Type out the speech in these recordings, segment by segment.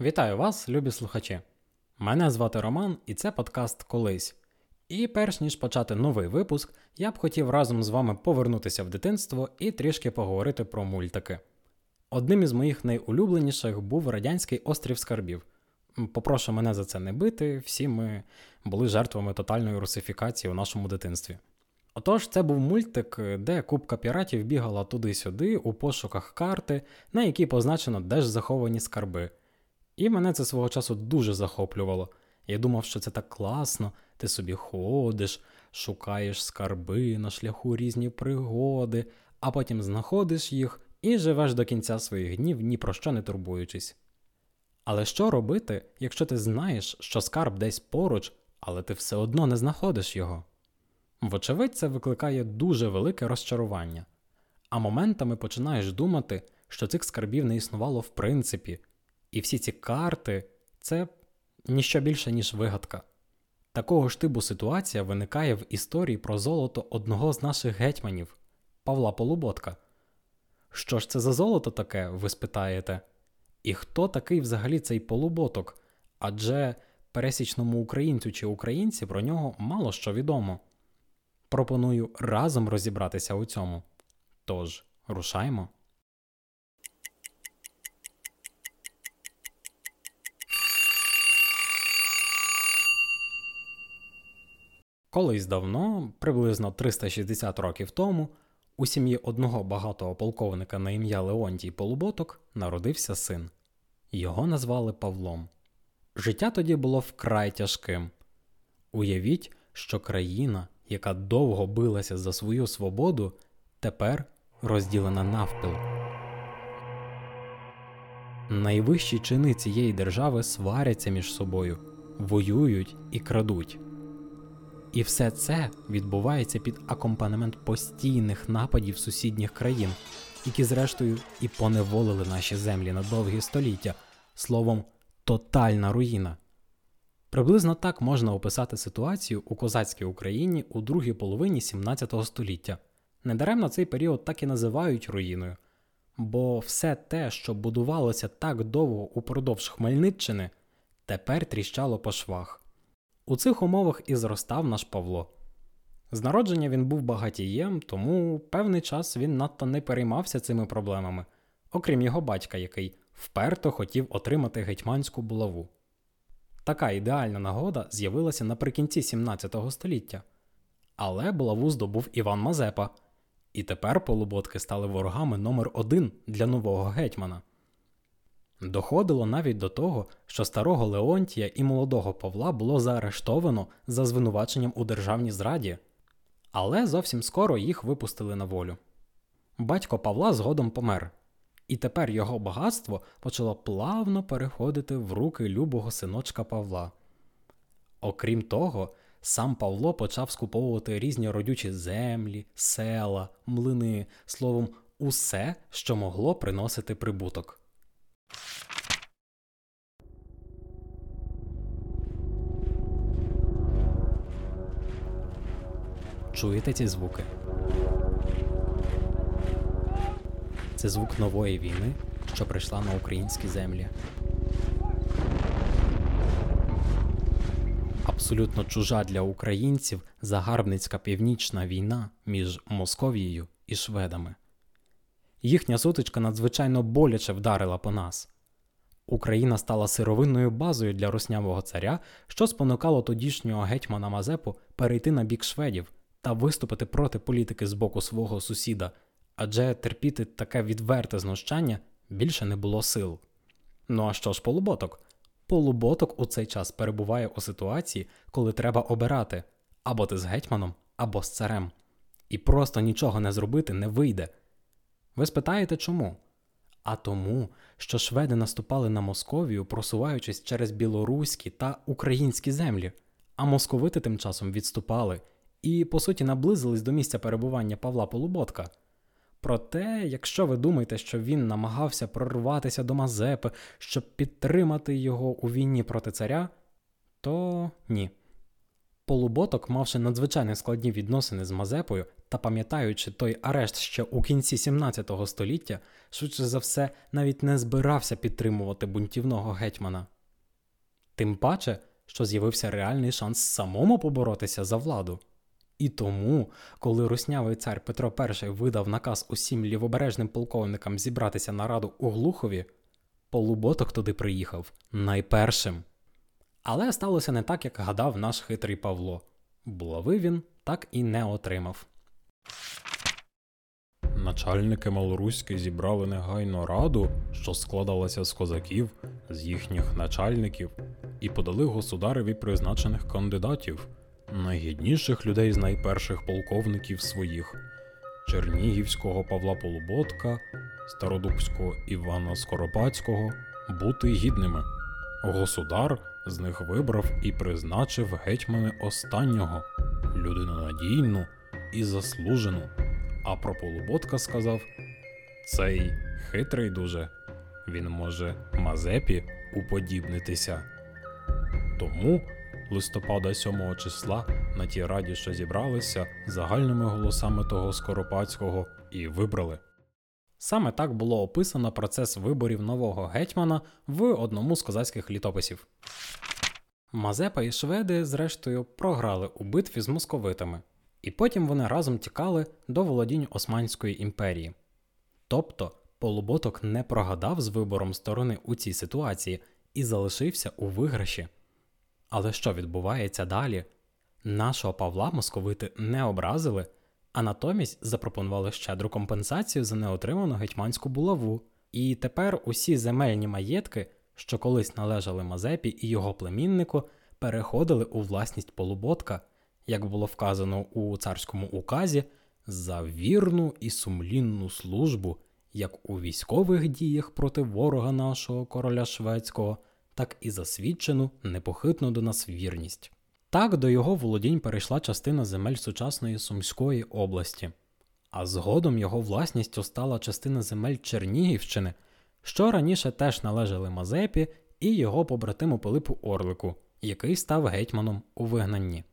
Вітаю вас, любі слухачі! Мене звати Роман, і це подкаст Колись. І перш ніж почати новий випуск, я б хотів разом з вами повернутися в дитинство і трішки поговорити про мультики. Одним із моїх найулюбленіших був радянський острів скарбів. Попрошу мене за це не бити, всі ми були жертвами тотальної русифікації у нашому дитинстві. Отож, це був мультик, де купка піратів бігала туди-сюди у пошуках карти, на якій позначено де ж заховані скарби. І мене це свого часу дуже захоплювало. Я думав, що це так класно, ти собі ходиш, шукаєш скарби на шляху різні пригоди, а потім знаходиш їх і живеш до кінця своїх днів, ні про що не турбуючись. Але що робити, якщо ти знаєш, що скарб десь поруч, але ти все одно не знаходиш його? Вочевидь, це викликає дуже велике розчарування, а моментами починаєш думати, що цих скарбів не існувало в принципі, і всі ці карти це ніщо більше, ніж вигадка. Такого ж типу ситуація виникає в історії про золото одного з наших гетьманів Павла Полуботка. Що ж це за золото таке, ви спитаєте? І хто такий взагалі цей полуботок? Адже пересічному українцю чи українці про нього мало що відомо. Пропоную разом розібратися у цьому. Тож, рушаймо. Колись давно, приблизно 360 років тому, у сім'ї одного багатого полковника на ім'я Леонтій Полуботок народився син. Його назвали Павлом. Життя тоді було вкрай тяжким. Уявіть, що країна, яка довго билася за свою свободу, тепер розділена навпіл. Найвищі чини цієї держави сваряться між собою, воюють і крадуть. І все це відбувається під акомпанемент постійних нападів сусідніх країн, які, зрештою, і поневолили наші землі на довгі століття, словом, тотальна руїна. Приблизно так можна описати ситуацію у козацькій Україні у другій половині 17 століття. Недаремно цей період так і називають руїною, бо все те, що будувалося так довго упродовж Хмельниччини, тепер тріщало по швах. У цих умовах і зростав наш Павло. З народження він був багатієм, тому певний час він надто не переймався цими проблемами, окрім його батька, який вперто хотів отримати гетьманську булаву. Така ідеальна нагода з'явилася наприкінці 17 століття. Але булаву здобув Іван Мазепа, і тепер полуботки стали ворогами номер один для нового гетьмана. Доходило навіть до того, що старого Леонтія і молодого Павла було заарештовано за звинуваченням у державній зраді, але зовсім скоро їх випустили на волю. Батько Павла згодом помер, і тепер його багатство почало плавно переходити в руки любого синочка Павла. Окрім того, сам Павло почав скуповувати різні родючі землі, села, млини, словом, усе, що могло приносити прибуток. Чуєте ці звуки? Це звук нової війни, що прийшла на українські землі. Абсолютно чужа для українців загарбницька північна війна між Московією і Шведами. Їхня сутичка надзвичайно боляче вдарила по нас. Україна стала сировинною базою для руснявого царя, що спонукало тодішнього гетьмана Мазепу перейти на бік шведів та виступити проти політики з боку свого сусіда, адже терпіти таке відверте знущання більше не було сил. Ну а що ж полуботок? Полуботок у цей час перебуває у ситуації, коли треба обирати або ти з гетьманом, або з царем. І просто нічого не зробити не вийде. Ви спитаєте чому? А тому, що шведи наступали на Московію, просуваючись через білоруські та українські землі, а московити тим часом відступали і, по суті, наблизились до місця перебування Павла Полуботка. Проте, якщо ви думаєте, що він намагався прорватися до Мазепи, щоб підтримати його у війні проти царя, то ні. Полуботок, мавши надзвичайно складні відносини з Мазепою та пам'ятаючи той арешт ще у кінці 17 століття, швидше за все навіть не збирався підтримувати бунтівного гетьмана. Тим паче, що з'явився реальний шанс самому поборотися за владу. І тому, коли руснявий цар Петро І видав наказ усім лівобережним полковникам зібратися на раду у Глухові, полуботок туди приїхав найпершим. Але сталося не так, як гадав наш хитрий Павло. Булави він так і не отримав. Начальники Малоруськи зібрали негайно раду, що складалася з козаків, з їхніх начальників, і подали государеві призначених кандидатів, найгідніших людей з найперших полковників своїх Чернігівського Павла Полуботка, Стародубського Івана Скоропадського бути гідними. Государ з них вибрав і призначив гетьмани останнього, людину надійну і заслужену. А про Полуботка сказав: цей хитрий дуже, він може Мазепі уподібнитися. Тому листопада 7 числа на тій раді, що зібралися, загальними голосами того Скоропадського і вибрали. Саме так було описано процес виборів нового гетьмана в одному з козацьких літописів. Мазепа і шведи, зрештою, програли у битві з московитами, і потім вони разом тікали до володінь Османської імперії. Тобто Полуботок не прогадав з вибором сторони у цій ситуації і залишився у виграші. Але що відбувається далі? Нашого Павла московити не образили, а натомість запропонували щедру компенсацію за неотриману гетьманську булаву. І тепер усі земельні маєтки, що колись належали Мазепі і його племіннику, переходили у власність полуботка, як було вказано у царському указі, за вірну і сумлінну службу, як у військових діях проти ворога нашого короля шведського, так і засвідчену непохитну до нас вірність. Так до його володінь перейшла частина земель сучасної Сумської області, а згодом його власністю стала частина земель Чернігівщини, що раніше теж належали Мазепі і його побратиму Пилипу Орлику, який став гетьманом у вигнанні.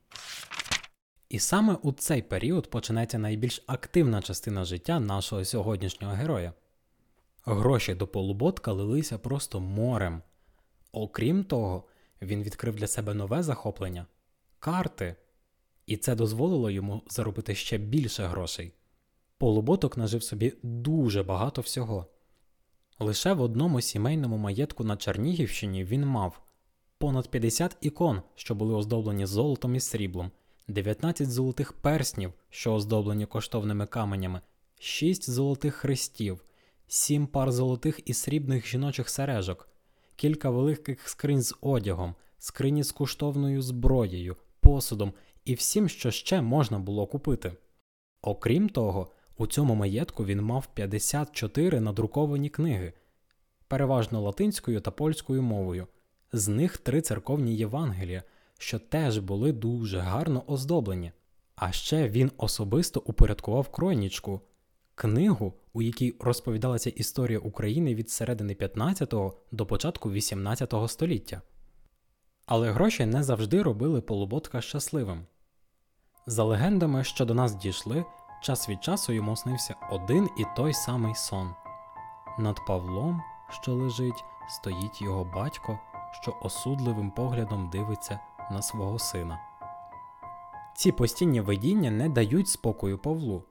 І саме у цей період починається найбільш активна частина життя нашого сьогоднішнього героя. Гроші до полуботка лилися просто морем. Окрім того, він відкрив для себе нове захоплення карти, і це дозволило йому заробити ще більше грошей. Полуботок нажив собі дуже багато всього. Лише в одному сімейному маєтку на Чернігівщині він мав понад 50 ікон, що були оздоблені золотом і сріблом, 19 золотих перснів, що оздоблені коштовними каменями, 6 золотих хрестів, 7 пар золотих і срібних жіночих сережок, кілька великих скринь з одягом, скрині з коштовною зброєю, посудом і всім, що ще можна було купити. Окрім того, у цьому маєтку він мав 54 надруковані книги, переважно латинською та польською мовою, з них три церковні Євангелія, що теж були дуже гарно оздоблені. А ще він особисто упорядкував Кронічку, книгу, у якій розповідалася історія України від середини 15 до початку 18 століття. Але гроші не завжди робили полуботка щасливим. За легендами, що до нас дійшли, час від часу йому снився один і той самий сон. Над Павлом, що лежить, стоїть його батько, що осудливим поглядом дивиться на свого сина. Ці постійні видіння не дають спокою Павлу,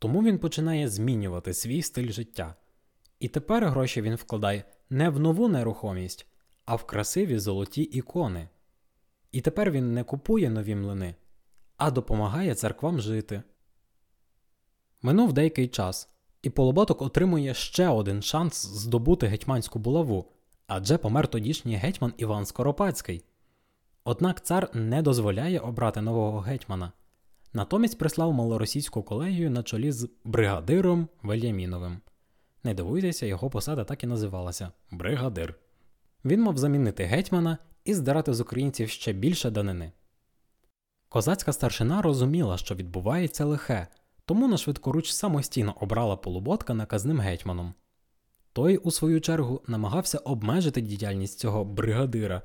тому він починає змінювати свій стиль життя. І тепер гроші він вкладає не в нову нерухомість, а в красиві золоті ікони. І тепер він не купує нові млини, а допомагає церквам жити. Минув деякий час, і Полуботок отримує ще один шанс здобути гетьманську булаву адже помер тодішній гетьман Іван Скоропадський. Однак цар не дозволяє обрати нового гетьмана, натомість прислав малоросійську колегію на чолі з бригадиром Вельяміновим. Не дивуйтеся, його посада так і називалася бригадир. Він мав замінити гетьмана і здирати з українців ще більше данини. Козацька старшина розуміла, що відбувається лихе, тому на швидкоруч самостійно обрала полуботка наказним гетьманом. Той, у свою чергу, намагався обмежити діяльність цього бригадира.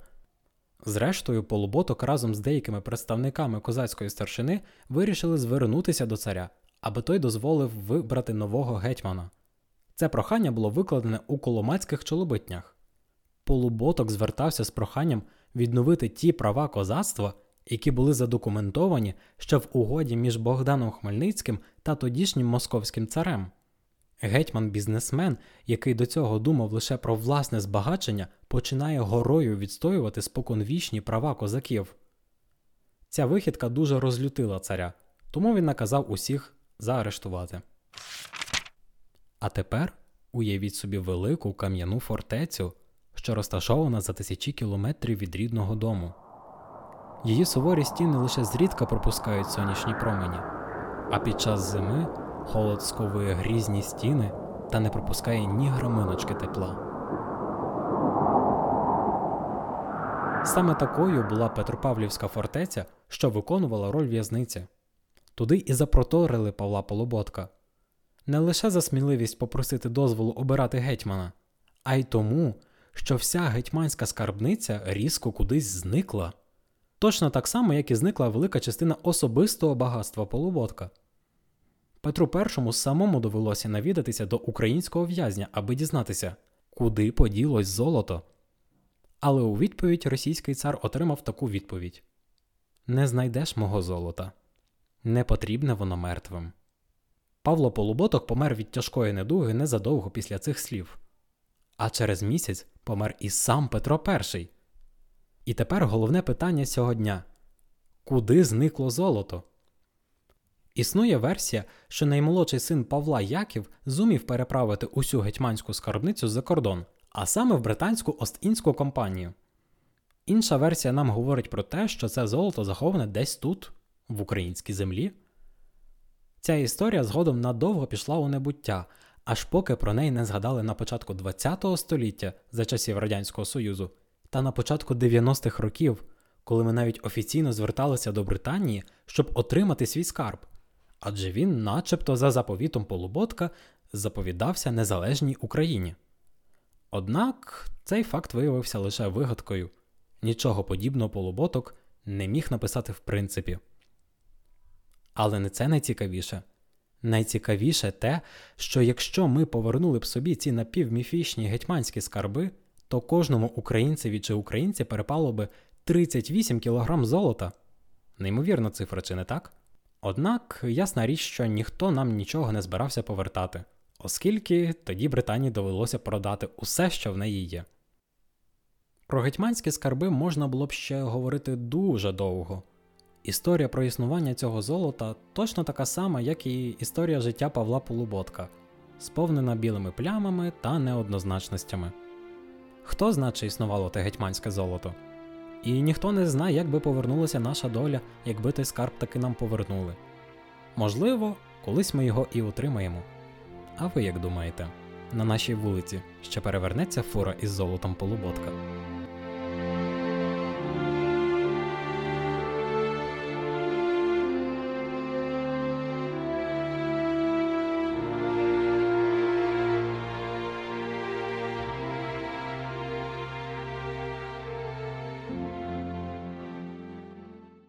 Зрештою, полуботок разом з деякими представниками козацької старшини вирішили звернутися до царя, аби той дозволив вибрати нового гетьмана. Це прохання було викладене у коломацьких чолобитнях. Полуботок звертався з проханням відновити ті права козацтва, які були задокументовані ще в угоді між Богданом Хмельницьким та тодішнім московським царем. Гетьман-бізнесмен, який до цього думав лише про власне збагачення, починає горою відстоювати споконвічні права козаків. Ця вихідка дуже розлютила царя, тому він наказав усіх заарештувати. А тепер уявіть собі велику кам'яну фортецю, що розташована за тисячі кілометрів від рідного дому. Її суворі стіни лише зрідка пропускають сонячні промені, а під час зими холод сковує грізні стіни та не пропускає ні граминочки тепла. Саме такою була Петропавлівська фортеця, що виконувала роль в'язниці. Туди і запроторили Павла Полуботка. Не лише за сміливість попросити дозволу обирати гетьмана, а й тому, що вся гетьманська скарбниця різко кудись зникла. Точно так само, як і зникла велика частина особистого багатства Полуботка. Петру І самому довелося навідатися до українського в'язня, аби дізнатися, куди поділось золото. Але у відповідь російський цар отримав таку відповідь: Не знайдеш мого золота, не потрібне воно мертвим. Павло Полуботок помер від тяжкої недуги незадовго після цих слів. А через місяць помер і сам Петро І. І тепер головне питання цього дня куди зникло золото? Існує версія, що наймолодший син Павла Яків зумів переправити усю гетьманську скарбницю за кордон, а саме в британську Ост-Індську компанію. Інша версія нам говорить про те, що це золото заховане десь тут, в українській землі. Ця історія згодом надовго пішла у небуття, аж поки про неї не згадали на початку ХХ століття за часів Радянського Союзу та на початку 90-х років, коли ми навіть офіційно зверталися до Британії, щоб отримати свій скарб. Адже він, начебто, за заповітом Полуботка, заповідався незалежній Україні. Однак цей факт виявився лише вигадкою нічого подібного полуботок не міг написати в принципі. Але не це найцікавіше. Найцікавіше те, що якщо ми повернули б собі ці напівміфічні гетьманські скарби, то кожному українцеві чи українці перепало би 38 кг золота. Неймовірна цифра, чи не так? Однак ясна річ, що ніхто нам нічого не збирався повертати, оскільки тоді Британії довелося продати усе, що в неї є. Про гетьманські скарби можна було б ще говорити дуже довго. Історія про існування цього золота точно така сама, як і історія життя Павла Полуботка, сповнена білими плямами та неоднозначностями. Хто знає, чи існувало те гетьманське золото? І ніхто не знає, як би повернулася наша доля, якби той скарб таки нам повернули. Можливо, колись ми його і отримаємо. А ви як думаєте, на нашій вулиці ще перевернеться фура із золотом полуботка?